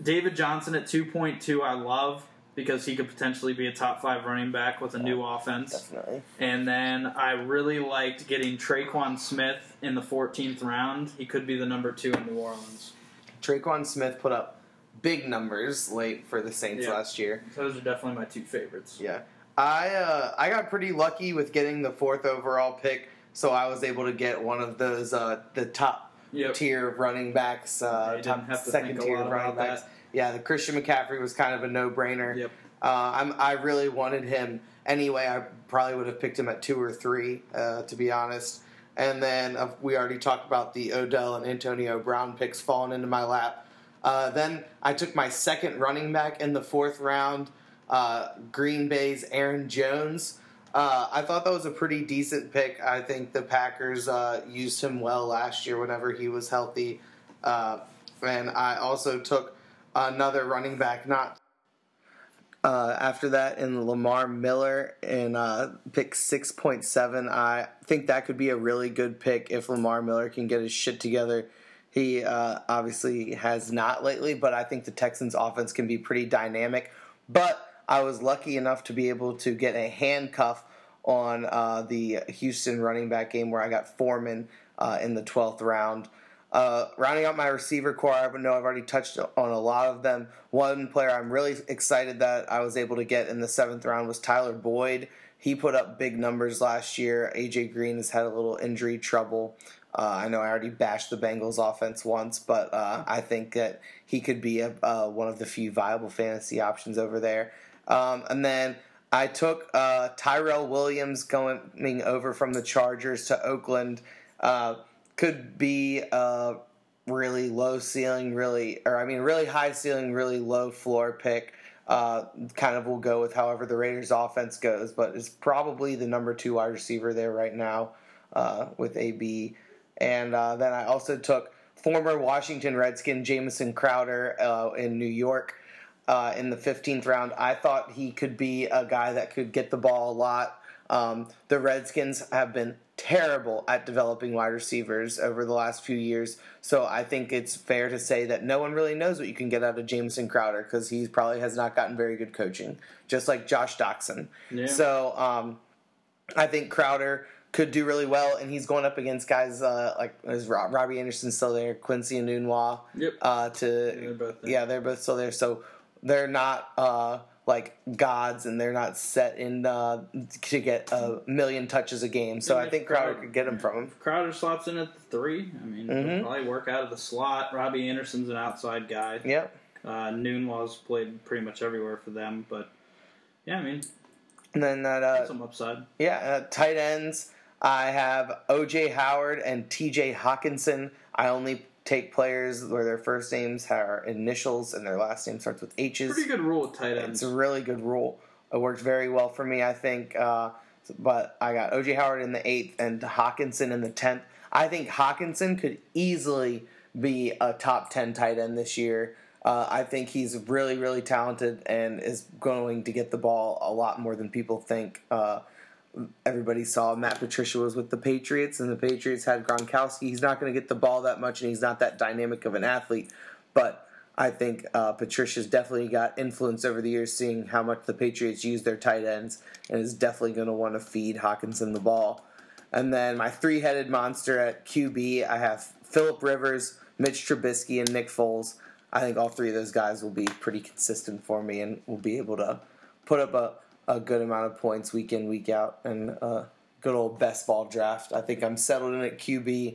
David Johnson at two point two. I love. Because he could potentially be a top five running back with a new offense. Definitely. And then I really liked getting Tre'Quan Smith in the 14th round. He could be the number two in New Orleans. Tre'Quan Smith put up big numbers late for the Saints Yeah. last year. Those are definitely my two favorites. Yeah, I uh, I got pretty lucky with getting the fourth overall pick, so I was able to get one of those uh, the top Yep. tier of running backs, uh, top didn't have to second tier running backs. that. Yeah, the Christian McCaffrey was kind of a no brainer. Yep. Uh, I'm, I really wanted him anyway. I probably would have picked him at two or three, uh, to be honest. And then uh, we already talked about the Odell and Antonio Brown picks falling into my lap. Uh, then I took my second running back in the fourth round, uh, Green Bay's Aaron Jones. Uh, I thought that was a pretty decent pick. I think the Packers uh, used him well last year whenever he was healthy. Uh, and I also took another running back, not uh, after that in Lamar Miller in uh, pick 6.7. I think that could be a really good pick if Lamar Miller can get his shit together. He uh, obviously has not lately, but I think the Texans' offense can be pretty dynamic. But I was lucky enough to be able to get a handcuff on uh, the Houston running back game where I got Foreman uh, in the 12th round. Uh, rounding out my receiver core, I know I've already touched on a lot of them. One player I'm really excited that I was able to get in the seventh round was Tyler Boyd. He put up big numbers last year. AJ Green has had a little injury trouble. Uh, I know I already bashed the Bengals offense once, but uh, I think that he could be a, uh, one of the few viable fantasy options over there. Um, and then I took uh, Tyrell Williams going over from the Chargers to Oakland. Could be a really low ceiling, really, or I mean, really high ceiling, really low floor pick. Uh, kind of will go with however the Raiders' offense goes, but is probably the number two wide receiver there right now uh, with AB. And uh, then I also took former Washington Redskin Jamison Crowder uh, in New York uh, in the 15th round. I thought he could be a guy that could get the ball a lot. Um, the Redskins have been terrible at developing wide receivers over the last few years, so I think it's fair to say that no one really knows what you can get out of Jamison Crowder because he probably has not gotten very good coaching, just like Josh Doctson. Yeah. So um, I think Crowder could do really well, and he's going up against guys uh, like is Rob, Robbie Anderson still there, Quincy Enunwa. Yep. Uh, to they're both there. yeah, they're both still there. So they're not uh, like gods, and they're not set in uh, to get a million touches a game. So I think Crowder Crowder- could get them from him. Crowder slots in at the three. I mean, Mhm. probably work out of the slot. Robbie Anderson's an outside guy. Yep. Uh, Enunwa's played pretty much everywhere for them, but yeah, I mean, And then that uh, some upside. Yeah, uh, tight ends. I have OJ Howard and TJ Hockenson. I only take players where their first names are initials and their last name starts with H's. Pretty good rule with tight It's a really good rule. It worked very well for me, I think. Uh, but I got OJ Howard in the eighth and Hockenson in the tenth. I think Hockenson could easily be a top ten tight end this year. Uh, I think he's really, really talented and is going to get the ball a lot more than people think. Uh, everybody saw Matt Patricia was with the Patriots, and the Patriots had Gronkowski. He's not going to get the ball that much, and he's not that dynamic of an athlete. But I think uh, Patricia's definitely got influence over the years, seeing how much the Patriots use their tight ends, and is definitely going to want to feed Hockenson the ball. And then my three-headed monster at QB, I have Philip Rivers, Mitch Trubisky, and Nick Foles. I think all three of those guys will be pretty consistent for me, and will be able to put up a, a good amount of points week in, week out, and a good old best ball draft. I think I'm settled in at QB.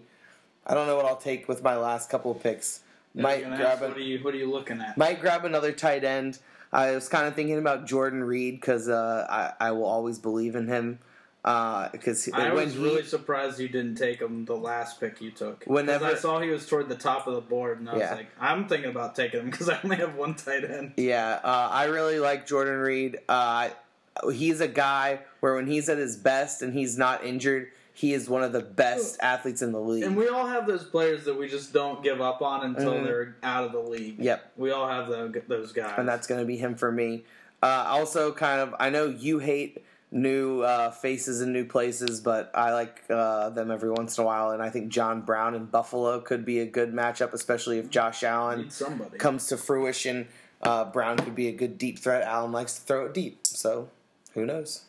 I don't know what I'll take with my last couple of picks. Might grab ask, a, what are you What are you looking at? might grab another tight end. I was kind of thinking about Jordan Reed because uh, I I will always believe in him because I was he really surprised you didn't take him the last pick you took. Whenever- I saw he was toward the top of the board, and I Yeah. was like, I'm thinking about taking him because I only have one tight end. Yeah, uh, I really like Jordan Reed. Uh, he's a guy where when he's at his best and he's not injured, he is one of the best athletes in the league. And we all have those players that we just don't give up on until Mhm. they're out of the league. Yep. We all have tho- those guys. and that's going to be him for me. Uh, also, kind of, I know you hate new uh, faces in new places, but I like uh, them every once in a while, and I think John Brown and Buffalo could be a good matchup, especially if Josh Allen comes to fruition. uh, Brown could be a good deep threat. Allen likes to throw it deep, so who knows?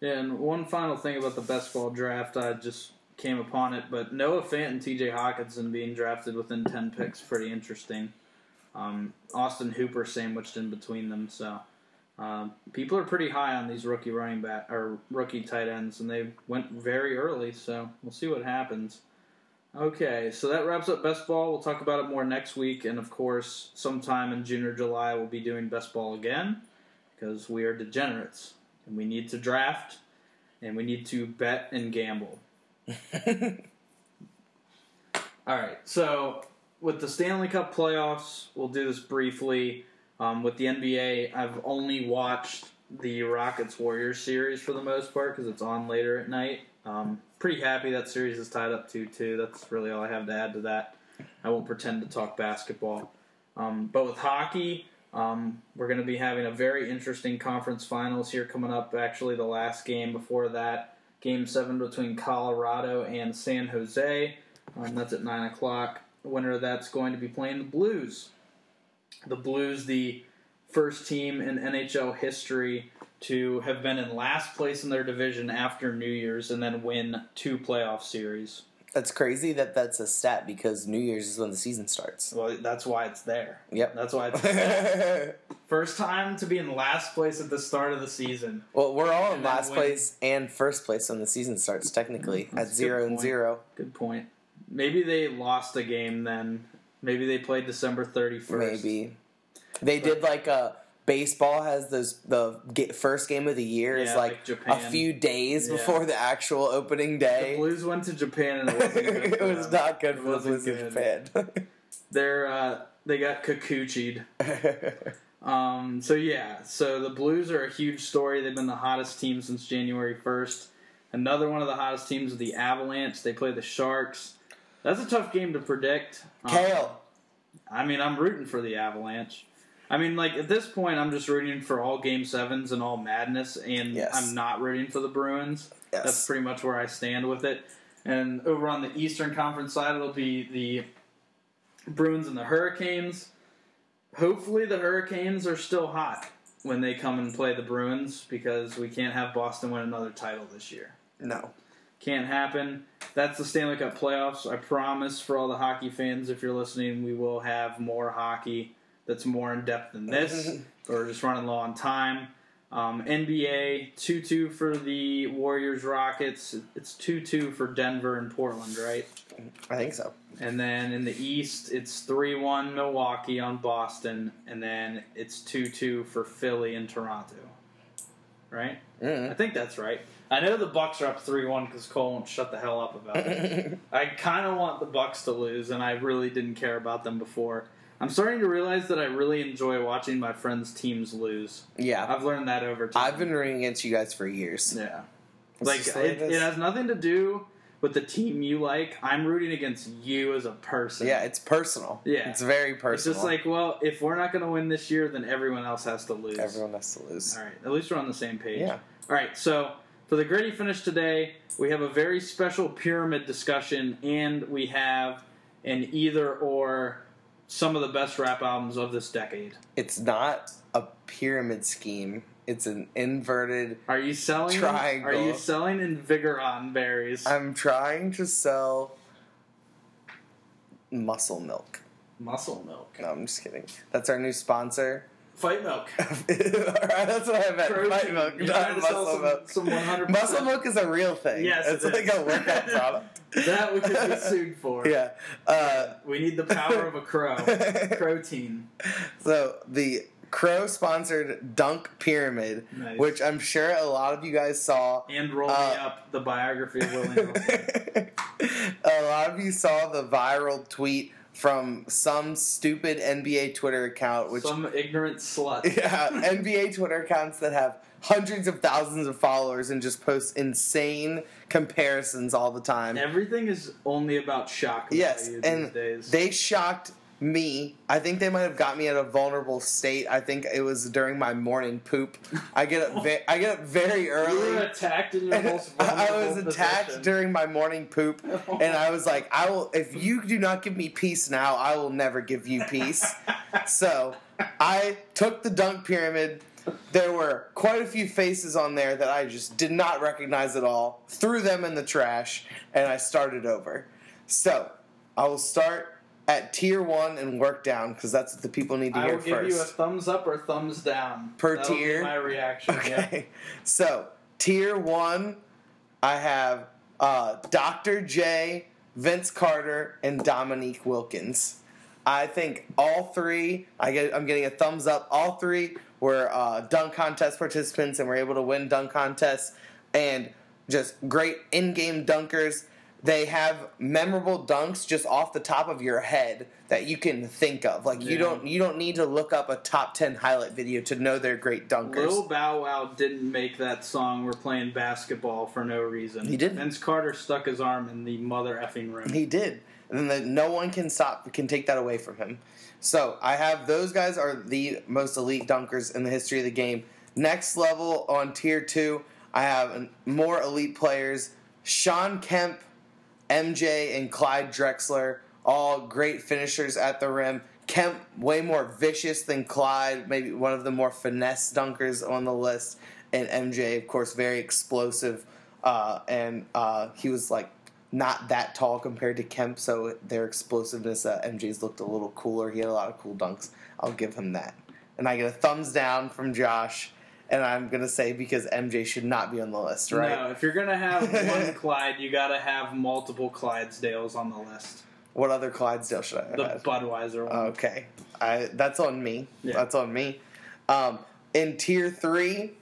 Yeah, and one final thing about the best ball draft, I just came upon it, but Noah Fant and T.J. Hockenson being drafted within ten picks, pretty interesting. Um, Austin Hooper sandwiched in between them, so um, people are pretty high on these rookie running back or rookie tight ends, and they went very early. So we'll see what happens. Okay, so that wraps up best ball. We'll talk about it more next week, and of course, sometime in June or July, we'll be doing best ball again because we are degenerates and we need to draft and we need to bet and gamble. *laughs* All right, so with the Stanley Cup playoffs, we'll do this briefly. Um, with the NBA, I've only watched the Rockets Warriors series for the most part because it's on later at night. Um, pretty happy that series is tied up 2 2. That's really all I have to add to that. I won't pretend to talk basketball. Um, but with hockey, um, we're going to be having a very interesting conference finals here coming up. Actually, the last game before that, game seven between Colorado and San Jose. Um, that's at 9 o'clock. Winner of that's going to be playing the Blues. The Blues, the first team in NHL history to have been in last place in their division after New Year's and then win two playoff series. That's crazy that that's a stat because New Year's is when the season starts. Well, that's why it's there. Yep. That's why it's *laughs* first time to be in last place at the start of the season. well, we're all in And then last place and first place when the season starts, technically, That's at zero and point. zero. Good point. Maybe they lost a game then. Maybe they played December 31st. Maybe. They did like a. Baseball has those the ga- first game of the year is like, like a few days Yeah. before the actual opening day. The. Blues went to Japan and it *laughs* wasn't good. it was not good It for the wasn't Blues in. Japan. *laughs* They're uh, they got kakuchi'd. *laughs* Um, so yeah, so the Blues are a huge story. They've been the hottest team since January first. Another one of the hottest teams is the Avalanche. They play the Sharks. That's a tough game to predict. Um, Kale. I mean, I'm rooting for the Avalanche. I mean, like at this point, I'm just rooting for all Game Sevens and all madness, and Yes. I'm not rooting for the Bruins. Yes. That's pretty much where I stand with it. And over on the Eastern Conference side, it'll be the Bruins and the Hurricanes. Hopefully, the Hurricanes are still hot when they come and play the Bruins because we can't have Boston win another title this year. no. Can't happen. That's the Stanley Cup playoffs. I promise for all the hockey fans, if you're listening, we will have more hockey that's more in depth than *laughs* this. We're just running low on time. Um, NBA 2 2 for the Warriors Rockets. It's 2 2 for Denver and Portland, right? I think so. And then in the East, it's 3 1 Milwaukee on Boston. And then it's 2 2 for Philly and Toronto. Right? I Mm. think that's right. I know the Bucks are up three one because Cole won't shut the hell up about it. *laughs* I kind of want the Bucks to lose, and I really didn't care about them before. I'm starting to realize that I really enjoy watching my friends' teams lose. yeah. I've learned that over time. I've been rooting against you guys for years. yeah, It's like it, it has nothing to do with the team you like. I'm rooting against you as a person. Yeah, it's personal. Yeah. It's very personal. it's just like, well, if we're not going to win this year, then everyone else has to lose. everyone has to lose. All right, at least we're on the same page. Yeah. All right, so for the gritty finish today, we have a very special pyramid discussion, and we have an either or some of the best rap albums of this decade. It's not a pyramid scheme. It's an inverted. Are you selling? Triangle. Are you selling Invigoron berries? I'm trying to sell muscle milk. Muscle milk. No, I'm just kidding. That's our new sponsor. Fight milk. *laughs* Alright, that's what I meant. Protein. Fight milk, You're not trying to sell muscle some- milk. some 100%. Muscle milk is a real thing. Yes, it's it like is. a workout *laughs* product. that we could be sued for. *laughs* Yeah. Uh, We need the power of a crow. Protein. so the Crow sponsored Dunk Pyramid, Nice. which I'm sure a lot of you guys saw. And roll me Uh, up the biography of Willie Nelson. a lot of you saw the viral tweet from some stupid NBA Twitter account, which Some ignorant slut. *laughs* yeah, NBA Twitter accounts that have hundreds of thousands of followers and just post insane comparisons all the time. Everything is only about shock value Yes, these and days. they shocked me. I think they might have got me at a vulnerable state. I think it was during my morning poop. I get up. Ve- I get up very early. you were attacked in your *laughs* most I was attacked position. during my morning poop, *laughs* and I was like, "I will. If you do not give me peace now, I will never give you peace." *laughs* so I took the dunk pyramid. There were quite a few faces on there that I just did not recognize at all. Threw them in the trash, and I started over. So I will start at tier one and work down because that's what the people need to I hear will give first. you a thumbs up or thumbs down Per That'll be tier? my reaction. yeah. Okay. *laughs* So, tier one, I have uh, Dr. J, Vince Carter, and Dominique Wilkins. I think all three, I get, I'm getting a thumbs up. All three were uh, dunk contest participants and were able to win dunk contests and just great in game dunkers. They have memorable dunks just off the top of your head that you can think of. Like you Yeah. don't you don't need to look up a top ten highlight video to know they're great dunkers. Lil Bow Wow didn't make that song. We're playing basketball for no reason. He didn't. Vince Carter stuck his arm in the mother effing room. He did, and then the, no one can stop can take that away from him. So I have those guys are the most elite dunkers in the history of the game. Next level on tier two, I have more elite players: Shawn Kemp, MJ, and Clyde Drexler. All great finishers at the rim. Kemp way more vicious than Clyde, maybe one of the more finesse dunkers on the list, and MJ, of course, very explosive. Uh, and uh, he was like not that tall compared to Kemp, so their explosiveness, uh, MJ's looked a little cooler. He had a lot of cool dunks. I'll give him that. And I get a thumbs down from Josh, and I'm gonna say because MJ should not be on the list, right? No, if you're gonna have *laughs* one Clyde, you gotta have multiple Clydesdales on the list. What other Clydesdale should I have? The had? Budweiser one. Okay, I that's on me. Yeah. That's on me. Um, in tier three,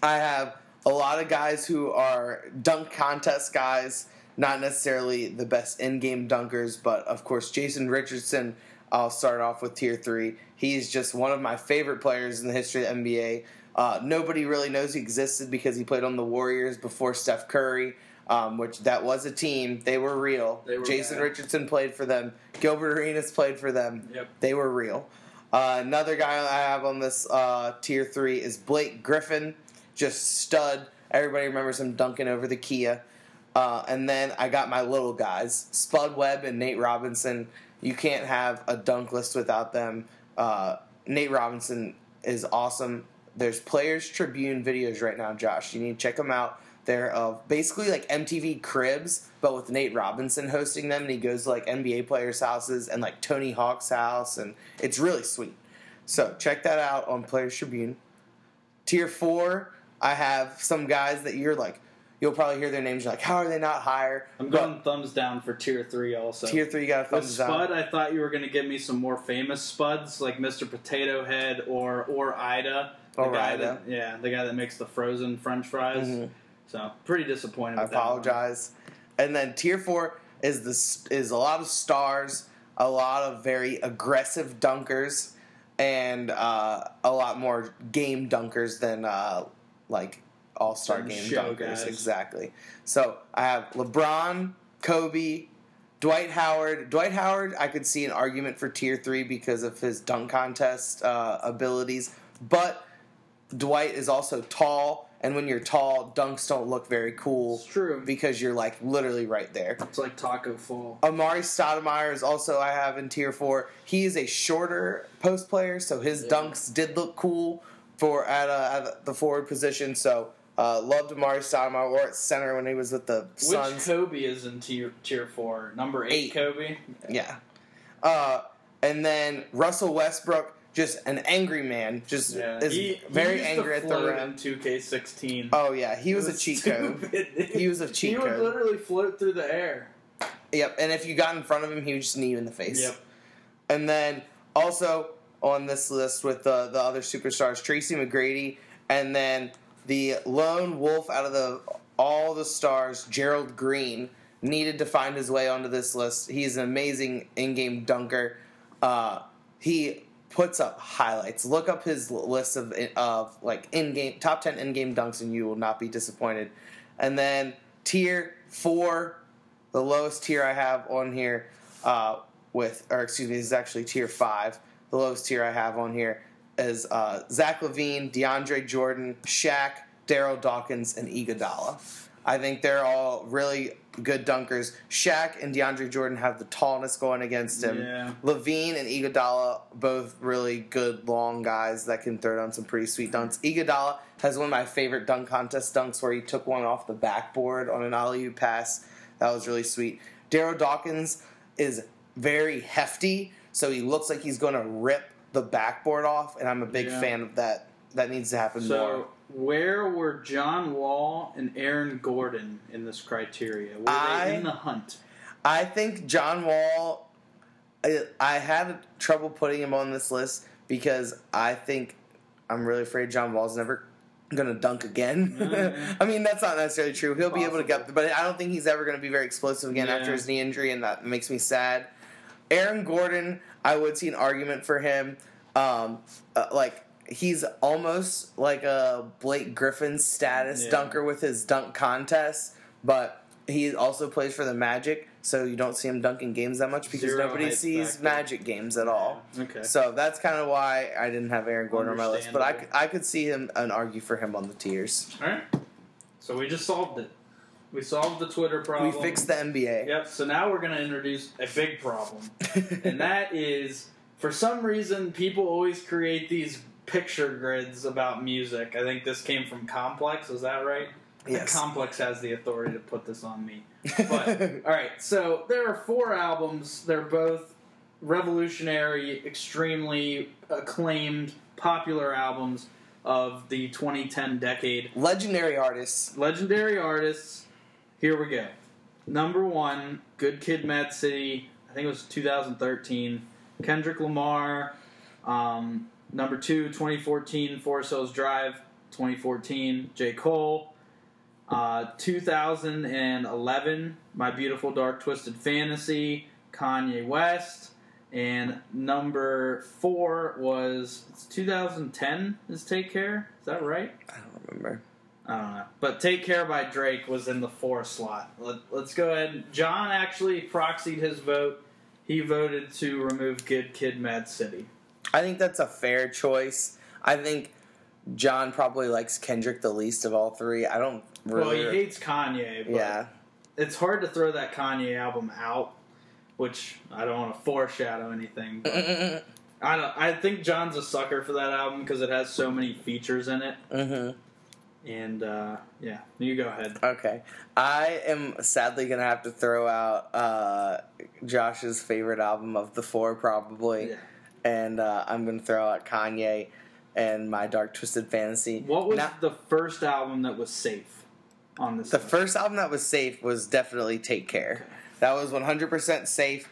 I have a lot of guys who are dunk contest guys, not necessarily the best in-game dunkers, but of course Jason Richardson. I'll start off with tier three. He's just one of my favorite players in the history of the NBA. Uh, nobody really knows he existed because he played on the Warriors before Steph Curry, um, which that was a team. They were real. They were Jason bad. Richardson played for them. Gilbert Arenas played for them. Yep. They were real. Uh, another guy I have on this uh, tier three is Blake Griffin, just stud. Everybody remembers him dunking over the Kia. Uh, and then I got my little guys, Spud Webb and Nate Robinson. You can't have a dunk list without them. Uh, Nate Robinson is awesome. There's Players Tribune videos right now, Josh. You need to check them out. They're of basically like MTV Cribs, but with Nate Robinson hosting them, and he goes to like NBA players' houses and like Tony Hawk's house, and it's really sweet. So check that out on Players Tribune. Tier four, I have some guys that you're like, you'll probably hear their names. You're like, how are they not higher? I'm But going thumbs down for tier three also. tier three, you got a With Spud, down. I thought you were going to give me some more famous Spuds like Mr. Potato Head or or Ida. The Or guy Ida. That, yeah, the guy that makes the frozen French fries. Mhm. So pretty disappointed. I with that one. apologize. And then tier four is this is a lot of stars, a lot of very aggressive dunkers, and uh, a lot more game dunkers than uh, like all star game dunkers. guys. Exactly. So I have LeBron, Kobe. Dwight Howard. Dwight Howard, I could see an argument for tier three because of his dunk contest uh, abilities, but Dwight is also tall, and when you're tall, dunks don't look very cool It's true. because you're like literally right there. It's like Tacko Fall. Amar'e Stoudemire is also I have in tier four. He is a shorter post player, so his Yeah. dunks did look cool for at, uh, at the forward position. So uh, loved Amar'e Stoudemire or at center when he was with the Which Suns. Kobe is in tier tier four? Number eight, Eight. Kobe. Yeah. Uh, and then Russell Westbrook, just an angry man, just Yeah, is he, very he angry at the rim. in 2K16. Oh yeah, he was, It a cheat code. *laughs* He was a cheat He would code. literally float through the air. Yep, and if you got in front of him, he would just knee you in the face. Yep. And then also on this list with the the other superstars, Tracy McGrady, and then the lone wolf out of the all the stars, Gerald Green, needed to find his way onto this list. He's an amazing in-game dunker. Uh, he puts up highlights. Look up his list of of like in-game top ten in-game dunks, and you will not be disappointed. And then tier four, the lowest tier I have on here uh, with, or excuse me, this is actually tier five. The lowest tier I have on here is uh, Zach LaVine, DeAndre Jordan, Shaq, Darryl Dawkins, and Iguodala. I think they're all really good dunkers. Shaq and DeAndre Jordan have the tallness going against him. Yeah. LaVine and Iguodala, both really good long guys that can throw down some pretty sweet dunks. Iguodala has one of my favorite dunk contest dunks where he took one off the backboard on an alley oop pass. That was really sweet. Darryl Dawkins is very hefty, so he looks like he's going to rip the backboard off, and I'm a big Yeah. fan of that. That needs to happen more. So, where were John Wall and Aaron Gordon in this criteria? Were I- they in the hunt? I think John Wall. I, I had trouble putting him on this list because I think I'm really afraid John Wall's never gonna dunk again. Yeah. *laughs* I mean, that's not necessarily true. He'll be able to get, but I don't think he's ever gonna be very explosive again Yeah. after his knee injury, and that makes me sad. Aaron Gordon, I would see an argument for him. Um, uh, like he's almost like a Blake Griffin status Yeah. dunker with his dunk contest, but he also plays for the Magic, so you don't see him dunking games that much because Zero nobody sees factor. Magic games at all. Okay. So that's kind of why I didn't have Aaron Gordon on my list, but I, I could see him and argue for him on the tiers. All right. So we just solved it. We solved the Twitter problem. We fixed the NBA. Yep. So now we're going to introduce a big problem, *laughs* and that is for some reason people always create these picture grids about music. I think this came from Complex. Is that right? Yes. Complex has the authority to put this on me. *laughs* But all right, so there are four albums. They're both revolutionary, extremely acclaimed, popular albums of the 2010 decade. Legendary artists. Legendary artists. Here we go. Number one, Good Kid, Mad City. I think it was 2013. Kendrick Lamar. Um, number two, 2014, Forest Hills Drive. 2014, J. Cole. Uh, 2011, My Beautiful Dark Twisted Fantasy, Kanye West. And number four was it's 2010 is Take Care. Is that right? I don't remember. I don't know. But Take Care by Drake was in the four slot. Let, let's go ahead. John actually proxied his vote. He voted to remove Good Kid Mad City. I think that's a fair choice. I think John probably likes Kendrick the least of all three. I don't really. Well, he hates Kanye, but yeah. it's hard to throw that Kanye album out, which I don't want to foreshadow anything. But *laughs* I don't. I think John's a sucker for that album because it has so many features in it. hmm And uh, yeah, you go ahead. Okay. I am sadly going to have to throw out uh, Josh's favorite album of the four, probably. Yeah. And uh, I'm going to throw out Kanye and My Dark Twisted Fantasy. What was Now- the first album that was safe on this? The list? first album that was safe was definitely Take Care. That was 100% safe.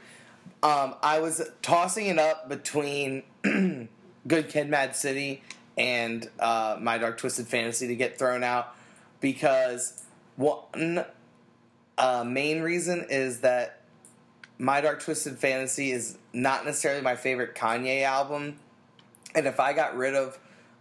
Um, I was tossing it up between *clears throat* Good Kid, Mad City and uh, My Dark Twisted Fantasy to get thrown out because one uh, main reason is that My Dark Twisted Fantasy is not necessarily my favorite Kanye album, and if I got rid of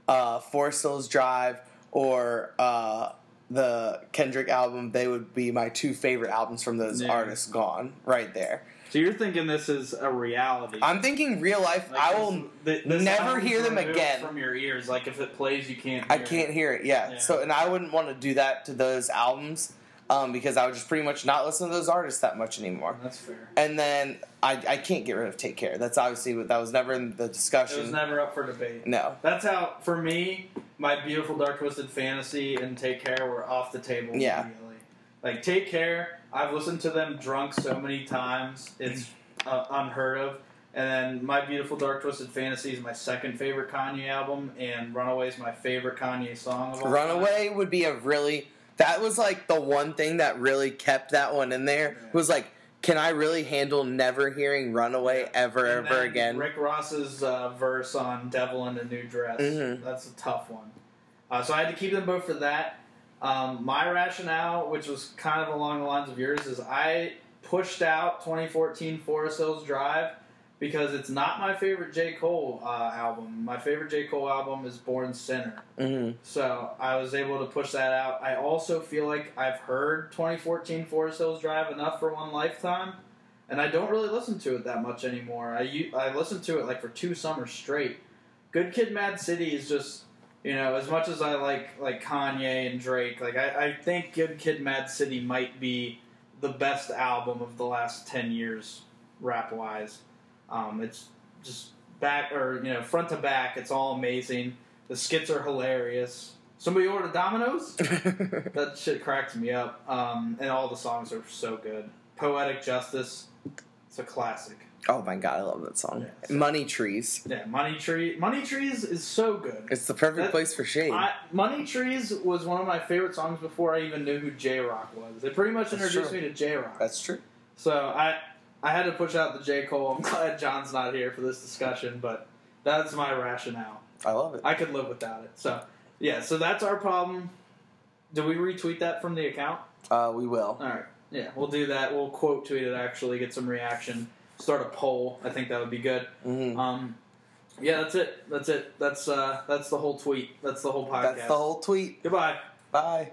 uh, Forest Hills Drive or uh, the Kendrick album, they would be my two favorite albums from those Yeah. artists gone right there. So you're thinking this is a reality? I'm thinking real life. Like, I will. this- this never hear them again. from your ears. Like if it plays, you can't. I can't It. hear it. Yeah. Yeah. So, and I wouldn't want to do that to those albums um, because I would just pretty much not listen to those artists that much anymore. That's fair. And then I, I can't get rid of Take Care. That's obviously what that was never in the discussion. It was never up for debate. no. That's how, for me, my beautiful dark twisted fantasy and Take Care were off the table Yeah. immediately. Like Take Care, I've listened to them drunk so many times, it's uh, unheard of. And then My Beautiful Dark Twisted Fantasy is my second favorite Kanye album, and Runaway is my favorite Kanye song of all time. Runaway would be a really. That was like the one thing that really kept that one in there. Yeah. Was like, can I really handle never hearing Runaway ever, And ever again? Rick Ross's uh, verse on "Devil in a New Dress." Mhm. That's a tough one. Uh, so I had to keep them both for that. Um, my rationale, which was kind of along the lines of yours, is I pushed out 2014 Forest Hills Drive because it's not my favorite J. Cole uh, album. My favorite J. Cole album is Born Sinner. hmm So I was able to push that out. I also feel like I've heard 2014 Forest Hills Drive enough for one lifetime, and I don't really listen to it that much anymore. I, I listened to it like for two summers straight. Good Kid, Mad City is just You know, as much as I like like Kanye and Drake, like I, I think Good Kid, Mad City might be the best album of the last ten years, rap wise. Um, it's just back or you know front to back. It's all amazing. The skits are hilarious. Somebody ordered Domino's. *laughs* that shit cracks me up. Um, and all the songs are so good. Poetic Justice. It's a classic. Oh my god, I love that song. Yeah, so- Money Trees. Yeah, Money Tree. Money Trees is so good. It's the perfect That- place for shade. I, Money Trees was one of my favorite songs before I even knew who Jay Rock was. It pretty much That's introduced true. me to Jay Rock. That's true. So I I had to push out the J Cole. I'm *laughs* glad John's not here for this discussion, but that's my rationale. I love it. I could live without it. So yeah, so that's our problem. Do we retweet that from the account? Uh, we will. All right. Yeah, we'll do that. We'll quote tweet it actually, get some reaction, start a poll. I think that would be good. Mhm. Um, yeah, that's it. That's it. That's uh, that's the whole tweet. That's the whole podcast. That's the whole tweet. Goodbye. Bye.